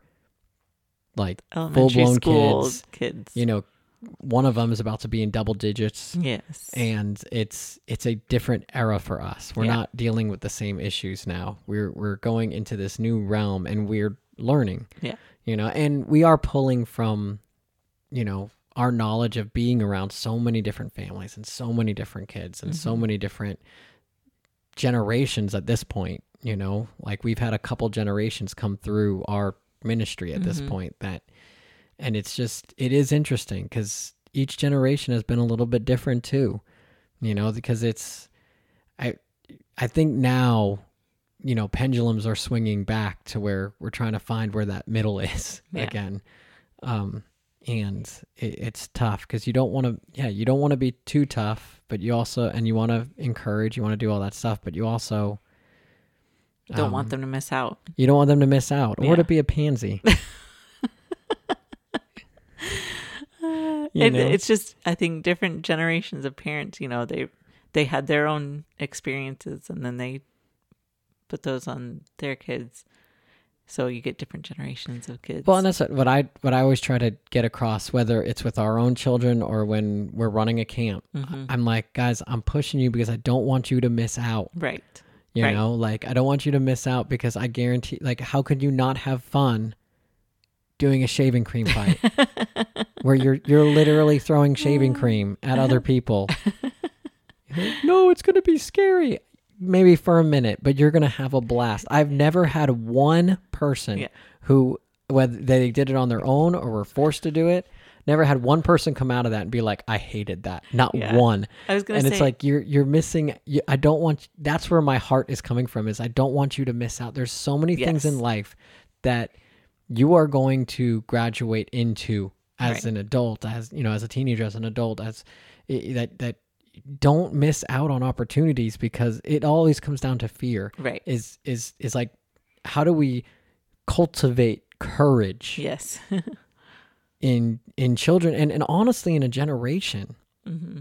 like Elementary full-blown kids. kids. you know, one of them is about to be in double digits. yes. and it's it's a different era for us. We're Yeah. not dealing with the same issues now. We're we're going into this new realm and we're learning. Yeah. You know, and we are pulling from you know, our knowledge of being around so many different families and so many different kids and so Mhm. many different generations at this point, you know? Like we've had a couple generations come through our ministry at this Mhm. point that and it's just it is interesting cuz each generation has been a little bit different too. You know, because it's I I think now you know pendulums are swinging back to where we're trying to find where that middle is Yeah. again um and it, it's tough because you don't want to yeah you don't want to be too tough but you also and you want to encourage you want to do all that stuff but you also don't um, want them to miss out. you don't want them to miss out or to be a pansy It, it's just I think different generations of parents, you know, they they had their own experiences and then they put those on their kids. So you get different generations of kids. Well, and that's what what I what I always try to get across, whether it's with our own children or when we're running a camp. Mhm. I'm like, guys, I'm pushing you because I don't want you to miss out. right. You Right. know, like I don't want you to miss out because I guarantee, like, how could you not have fun doing a shaving cream fight where you're you're literally throwing shaving cream at other people? no, it's gonna be scary. Maybe for a minute, but you're gonna have a blast. I've never had one person Yeah. who, whether they did it on their own or were forced to do it, never had one person come out of that and be like, "I hated that." Not Yeah. one I was gonna and say it's like you're you're missing you, i don't want that's where my heart is coming from is i don't want you to miss out there's so many things in life that you are going to graduate into as Right. an adult as you know as a teenager as an adult as that that don't miss out on opportunities because it always comes down to fear right. is is is like how do we cultivate courage Yes. in in children and, and honestly in a generation hmm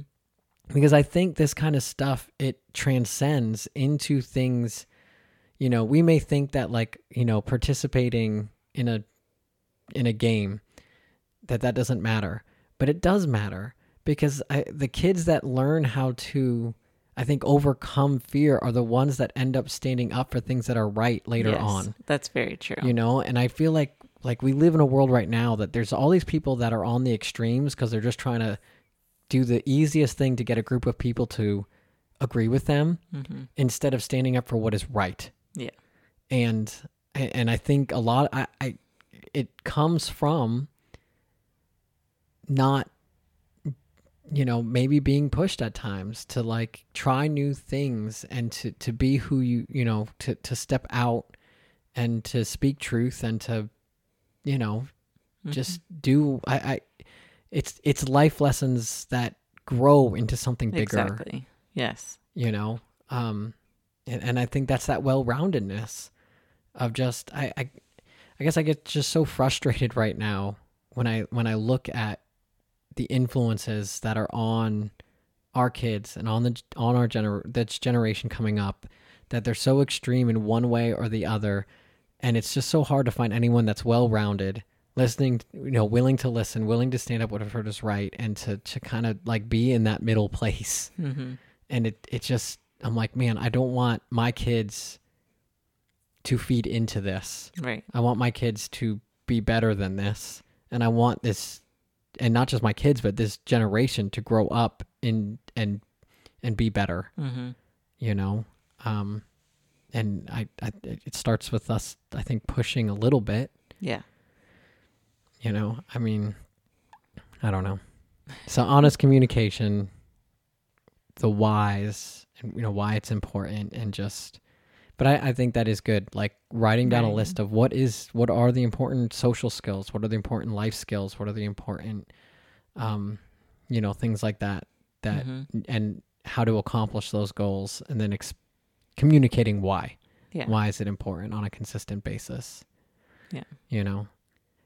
because I think this kind of stuff it transcends into things. You know, we may think that like you know participating in a in a game that that doesn't matter, but it does matter because I, the kids that learn how to, I think, overcome fear are the ones that end up standing up for things that are right later Yes, on That's very true. you know and i feel like like we live in a world right now that there's all these people that are on the extremes because they're just trying to do the easiest thing to get a group of people to agree with them hmm instead of standing up for what is right Yeah. and and I think a lot I, I it comes from not you know maybe being pushed at times to like try new things and to to be who you you know to to step out and to speak truth and to you know just do I, I it's it's life lessons that grow into something bigger Exactly. Yes. you know um and, and i think that's that well-roundedness of just I, I i guess i get just so frustrated right now when i when i look at the influences that are on our kids and on the on our gener that's generation coming up that they're so extreme in one way or the other and it's just so hard to find anyone that's well-rounded listening you know willing to listen willing to stand up whatever is right and to to kind of like be in that middle place Mm-hmm. and it it just I'm like, man, I don't want my kids to feed into this. Right. I want my kids to be better than this, and I want this, and not just my kids, but this generation to grow up in and and be better. Mm-hmm. You know, um, and I, I it starts with us. I think pushing a little bit. Yeah. You know, I mean, I don't know. So honest communication, the whys, and you know why it's important, and just. But I, I think that is good. Like writing down a list of what is what are the important social skills, what are the important life skills, what are the important, um, you know, things like that. That Mhm. and how to accomplish those goals, and then ex- communicating why. Yeah. Why is it important on a consistent basis? Yeah. You know,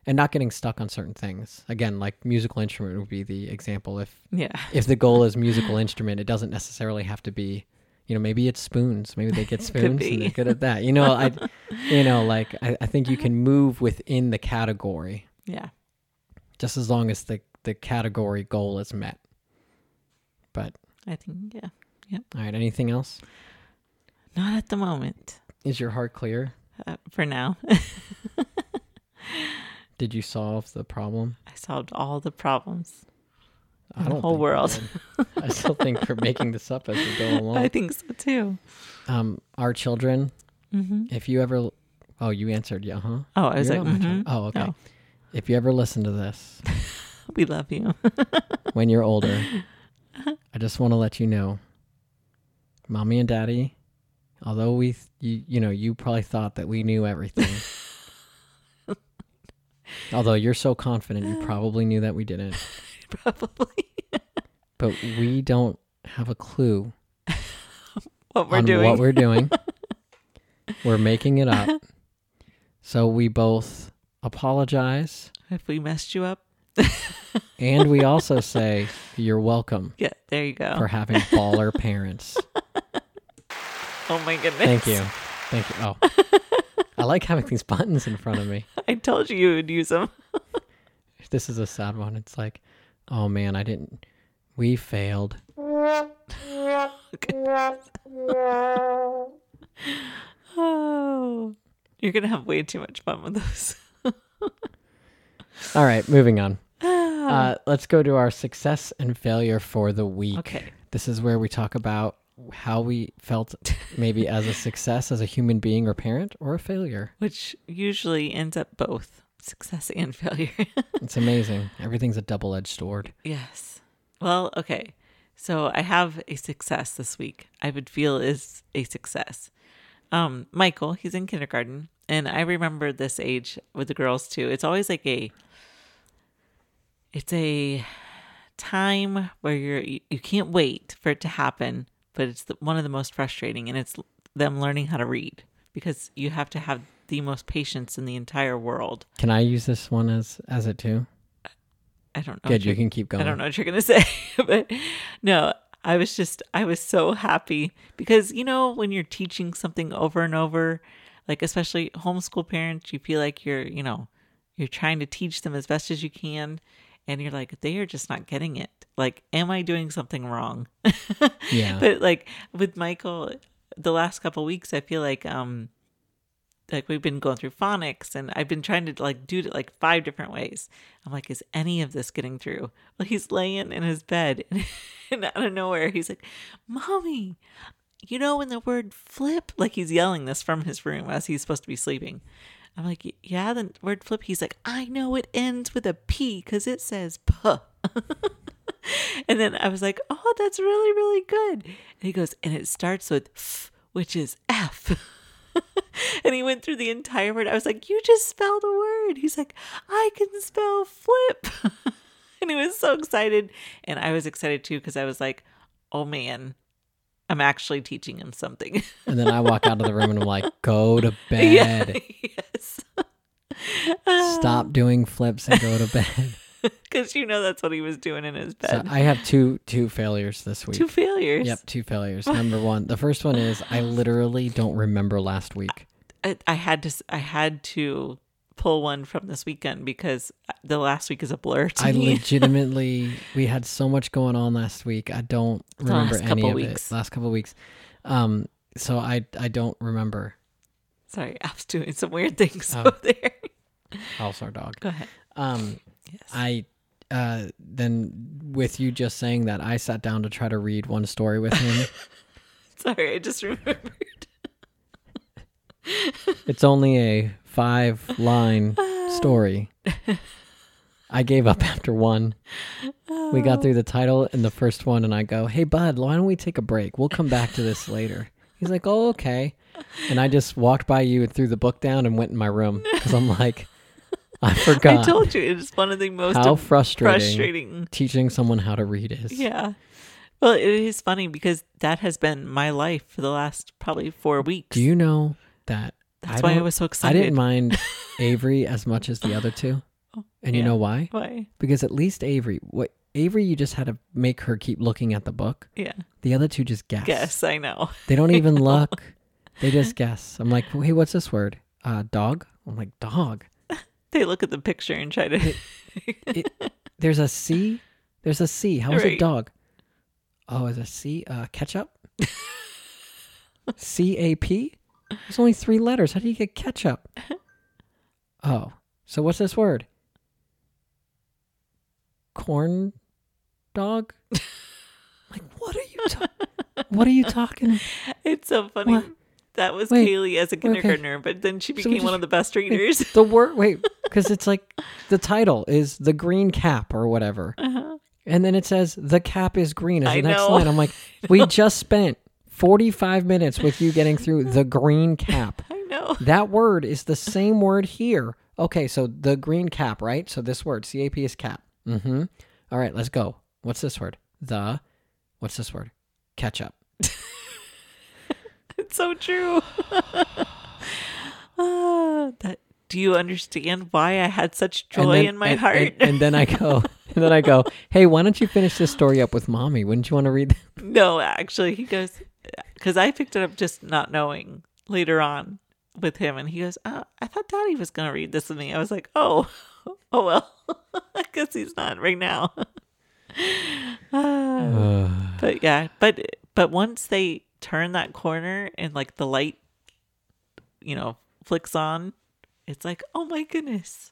and not getting stuck on certain things. Again, like musical instrument would be the example. If Yeah. if the goal is musical instrument, it doesn't necessarily have to be. You know, maybe it's spoons. Maybe they get spoons and they're good at that. You know, I, you know, like I, I think you can move within the category Yeah. just as long as the the category goal is met. But I think yeah. yeah. all right, anything else? Not at the moment. Is your heart clear? Uh, for now, Did you solve the problem? I solved all the problems. I The don't whole world. I still think we're making this up as we go along. I think so too. Um, our children, Mm-hmm. if you ever, oh, you answered, yeah, huh? Oh, I was You're like, not my child. mhm. oh, okay. Oh. If you ever listen to this we love you. when you're older, I just want to let you know, mommy and daddy, although we, th- you, you know, you probably thought that we knew everything. although you're so confident, you probably knew that we didn't. Probably But we don't have a clue what we're on doing. what we're doing. we're making it up. So we both apologize if we messed you up, and we also say you're welcome yeah, there you go. for having baller parents. oh my goodness. Thank you. Thank you. Oh. I like having these buttons in front of me. I told you you would use them. This is a sad one. It's like, oh man, I didn't we failed. Oh, you're gonna have way too much fun with those. All right, moving on. Uh, let's go to our success and failure for the week. okay. This is where we talk about how we felt maybe as a success as a human being or parent or a failure. Which usually ends up both success and failure. It's amazing. Everything's a double edged sword. yes. Well, okay. So I have a success this week. I would feel is a success. Um, Michael, he's in kindergarten, and I remember this age with the girls too. It's always like a it's a time where you're you, you can't wait for it to happen, but it's the, one of the most frustrating and it's them learning how to read because you have to have the most patience in the entire world. Can I use this one as as it too? I don't know. Good, you can keep going. I don't know what you're gonna say, but no, I was just I was so happy because you know when you're teaching something over and over, like especially homeschool parents, you feel like you're you know you're trying to teach them as best as you can, and you're like they are just not getting it. Like, am I doing something wrong? Yeah. but like with Michael, the last couple weeks, I feel like um like we've been going through phonics and I've been trying to like do it like five different ways. I'm like, is any of this getting through? Well, he's laying in his bed and, out of nowhere he's like, Mommy, you know, when the word flip, like he's yelling this from his room as he's supposed to be sleeping. I'm like, yeah, the word flip. He's like, I know it ends with a P because it says puh. and then I was like, oh, that's really, really good. And he goes, and it starts with f, which is F. and he went through the entire word. I was like, you just spelled a word. He's like, I can spell flip. and he was so excited. And I was excited too because I was like, oh man, I'm actually teaching him something. And then I walk out of the room and I'm like, go to bed. yes. Stop doing flips and go to bed. Because you know that's what he was doing in his So bed. I have two two failures this week. Two failures. Yep, two failures. Number one, the first one is I literally don't remember last week. I, I had to. I had to pull one from this weekend because the last week is a blur to I me. legitimately, we had so much going on last week. I don't The remember last any couple of weeks. it. Last couple of weeks. Um, so I I don't remember. Sorry, I was doing some weird things Oh. over there. Also, our dog. Go ahead. Um, Yes. I uh then with you just saying that, I sat down to try to read one story with him. Sorry, I just remembered. it's only a five line story. I gave up after one. We got through the title and the first one, and I go, "Hey, bud, why don't we take a break? We'll come back to this later." He's like, "Oh, okay." And I just walked by you and threw the book down and went in my room because I'm like, I forgot I told you it's one of the most how frustrating, frustrating. teaching someone how to read is. Yeah. Well, it is funny because that has been my life for the last probably four weeks. Do you know that? That's why I was so excited. I didn't mind Avery as much as the other two, and you know why? Why? Because at least Avery, what Avery, you just had to make her keep looking at the book. Yeah. The other two just guess. Guess I know. They don't even look. They just guess. I'm like, hey, what's this word? Uh, dog. I'm like, dog. They look at the picture and try to. It, there's a C. There's a C. How is it Right. dog? Oh, is a C uh, ketchup? C A P. There's only three letters. How do you get ketchup? Oh, so what's this word? Corn dog. like, what are you? Ta- what are you talking? it's so funny. What? That was Wait, Kaylee as a okay. kindergartner, but then she So we became one of the best readers. The word. Wait, because it's like the title is the green cap or whatever. Uh-huh. And then it says the cap is green as I the next know. line. I'm like, we just spent 45 minutes with you getting through the green cap. I know. That word is the same word here. Okay, so the green cap, right? So this word, CAP is cap. Mm-hmm. All right, let's go. What's this word? The, what's this word? Ketchup. It's so true. Ah, that. Do you understand why I had such joy then- in my and- heart? And, and then I go, and then I go, hey, why don't you finish this story up with mommy? Wouldn't you want to read that? no, actually, he goes because I picked it up just not knowing later on with him, and he goes, oh, "I thought Daddy was gonna read this with me." I was like, "Oh, oh well, I guess he's not right now." Ah. but yeah, but but once they turn that corner and like the light, you know, flicks on, it's like, oh my goodness,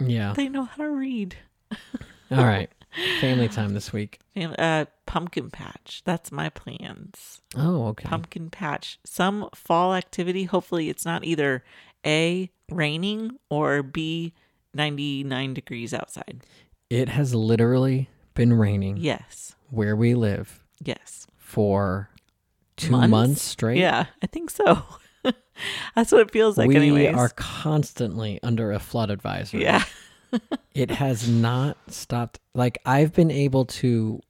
yeah. they know how to read. All right. Family time this week. Fam- Uh, pumpkin patch. That's my plans. Oh, okay. Pumpkin patch. Some fall activity. Hopefully, it's not either a raining or b ninety nine degrees outside. It has literally been raining Yes. where we live Yes. for two months, straight. Yeah, I think so. That's what it feels like. we anyways. are constantly under a flood advisory. Yeah. It has not stopped. Like I've been able to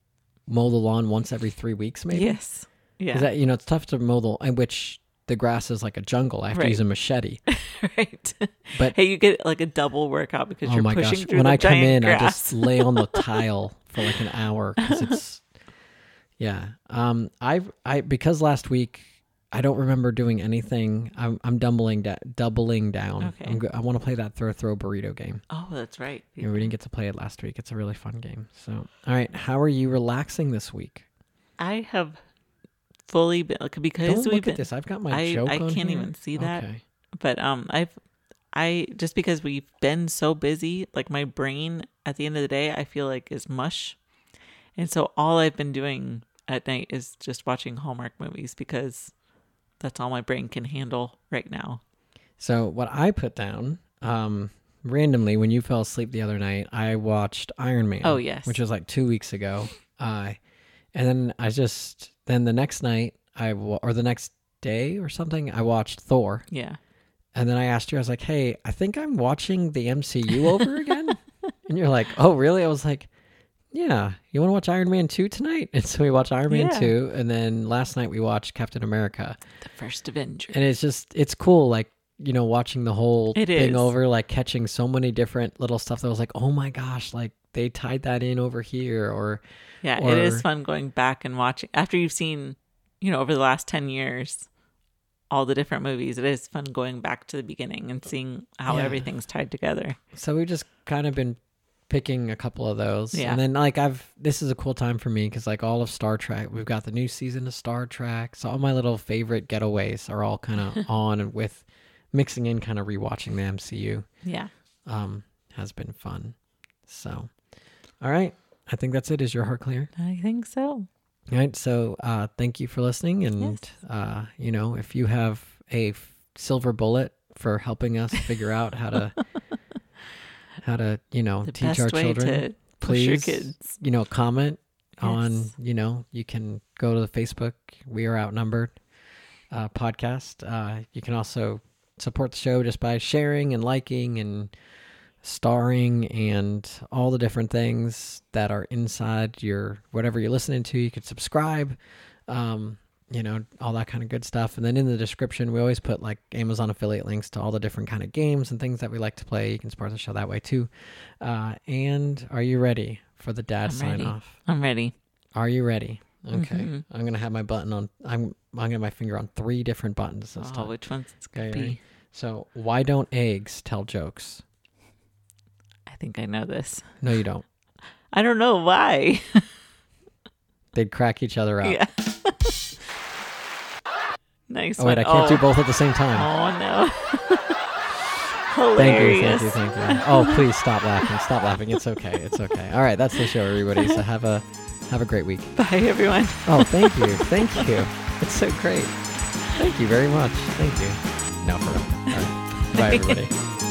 mow the lawn once every three weeks, maybe. Yes. Yeah. That you know it's tough to mow the in which the grass is like a jungle. I have to use a machete. right. But- hey, you get like a double workout because oh you're pushing through. Oh my pushing gosh! through When the I come in, I just lay on the tile for like an hour because it's yeah. Um, I've I because last week I don't remember doing anything. I'm I'm doubling da- doubling down. Okay. I'm go- I want to play that throw throw burrito game. oh, that's right. Yeah, we didn't get to play it last week. It's a really fun game. So, all right, how are you relaxing this week? I have fully been because Don't we've look been at this. I've got my I- joke I can't here. even see that. Okay. but um i've i just because we've been so busy like my brain at the end of the day i feel like is mush and so all i've been doing at night is just watching Hallmark movies because that's all my brain can handle right now. So what I put down, um, randomly when you fell asleep the other night, I watched Iron Man. Oh, yes. which was like two weeks ago. Uh, and then I just then the next night I wa- or the next day or something I watched Thor. Yeah. And then I asked you, I was like, "Hey, I think I'm watching the MCU over again." and you're like, "Oh, really?" I was like, "Yeah, you want to watch Iron Man two tonight?" And so we watched Iron Man Yeah. two, and then last night we watched Captain America. The first Avenger. And it's just it's cool, like you know, watching the whole It thing is. over, like catching so many different little stuff that was like, oh my gosh, like they tied that in over here, or Yeah, it or- is fun going back and watching after you've seen, you know, over the last 10 years all the different movies. It is fun going back to the beginning and seeing how Yeah. everything's tied together. so we've just kind of been picking a couple of those, Yeah. and then like I've this is a cool time for me because like all of Star Trek, we've got the new season of Star Trek, so all my little favorite getaways are all kind of on and with mixing in, kind of rewatching the MCU. Yeah. Um, has been fun. So, all right, I think that's it. Is your heart clear? I think so. All right. So uh, thank you for listening. And, Yes. uh, you know, if you have a f- silver bullet for helping us figure out how to, how to, you know, The teach our children, to push your please, kids. you know, comment on, you know, you can go to the Facebook, We Are Outnumbered uh, podcast. Uh, you can also support the show just by sharing and liking and starring and all the different things that are inside your whatever you're listening to. You could subscribe, um, you know, all that kind of good stuff. And then in the description, we always put like Amazon affiliate links to all the different kind of games and things that we like to play. You can support the show that way too. Uh, and are you ready for the dad I'm sign ready. off? I'm ready. Are you ready? Okay. Mhm. I'm gonna have my button on. I'm I'm gonna have my finger on three different buttons this Oh, time. which one's it's going to be? So why don't eggs tell jokes? I think I know this. No, you don't. I don't know why. They'd crack each other out. yeah. Oh wait, one. I can't oh. do both at the same time. Oh no. Hilarious. Thank you, thank you, thank you. Oh, please stop laughing. Stop laughing. It's okay. It's okay. All right, that's the show, everybody. So have a have a great week. Bye everyone. Oh, thank you, thank you. It's so great. Thank you very much. Thank you. No, for real. Right. Bye, everybody.